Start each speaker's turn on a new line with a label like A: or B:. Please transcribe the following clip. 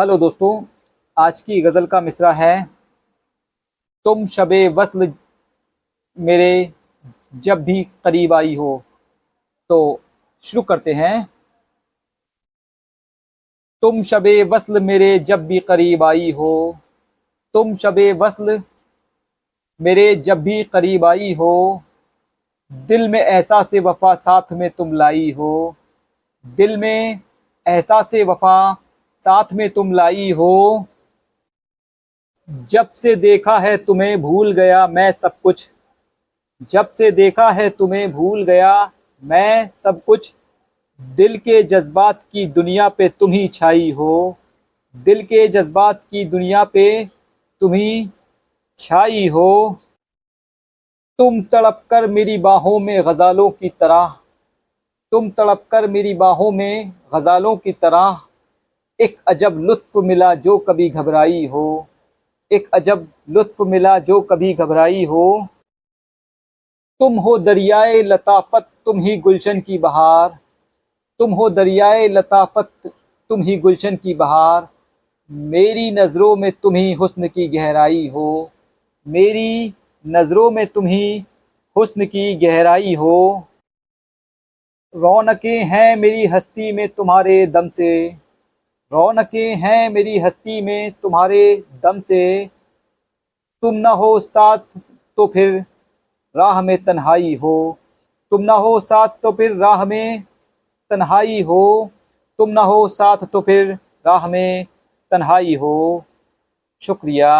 A: Hello दोस्तों, आज की गज़ल का मिसरा है, तुम शब वसल मेरे जब भी करीब आई हो। तो शुरू करते हैं। तुम शब वसल मेरे जब भी करीब आई हो, तुम शब वसल मेरे जब भी करीब आई हो, दिल में ऐसा से वफा साथ में तुम लाई हो, दिल में ऐसा से वफा साथ में तुम लाई हो। जब से देखा है तुम्हें भूल गया मैं सब कुछ। जब से देखा है तुम्हें भूल गया मैं सब कुछ। दिल के जज्बात की दुनिया पे तुम ही छाई हो। दिल के जज्बात की दुनिया पे तुम ही छाई हो। तुम तड़प कर मेरी बाहों में गजालों की तरह। तुम तड़प कर मेरी बाहों में गजालों की तरह। एक अजब लुत्फ मिला जो कभी घबराई हो। एक अजब लुत्फ मिला जो कभी घबराई हो। तुम हो दरियाए लताफत, तुम ही गुलशन की बहार। तुम हो दरियाए लताफत, तुम ही गुलशन की बहार। मेरी नज़रों में तुम ही हुस्न की गहराई हो। मेरी नज़रों में तुम ही हुस्न की गहराई हो। रौनकें हैं मेरी हस्ती में तुम्हारे दम से। रौनकें हैं मेरी हस्ती में तुम्हारे दम से। तुम ना हो साथ तो फिर राह में तन्हाई हो। तुम ना हो साथ तो फिर राह में तन्हाई हो। तुम ना हो साथ तो फिर राह में तन्हाई हो। शुक्रिया।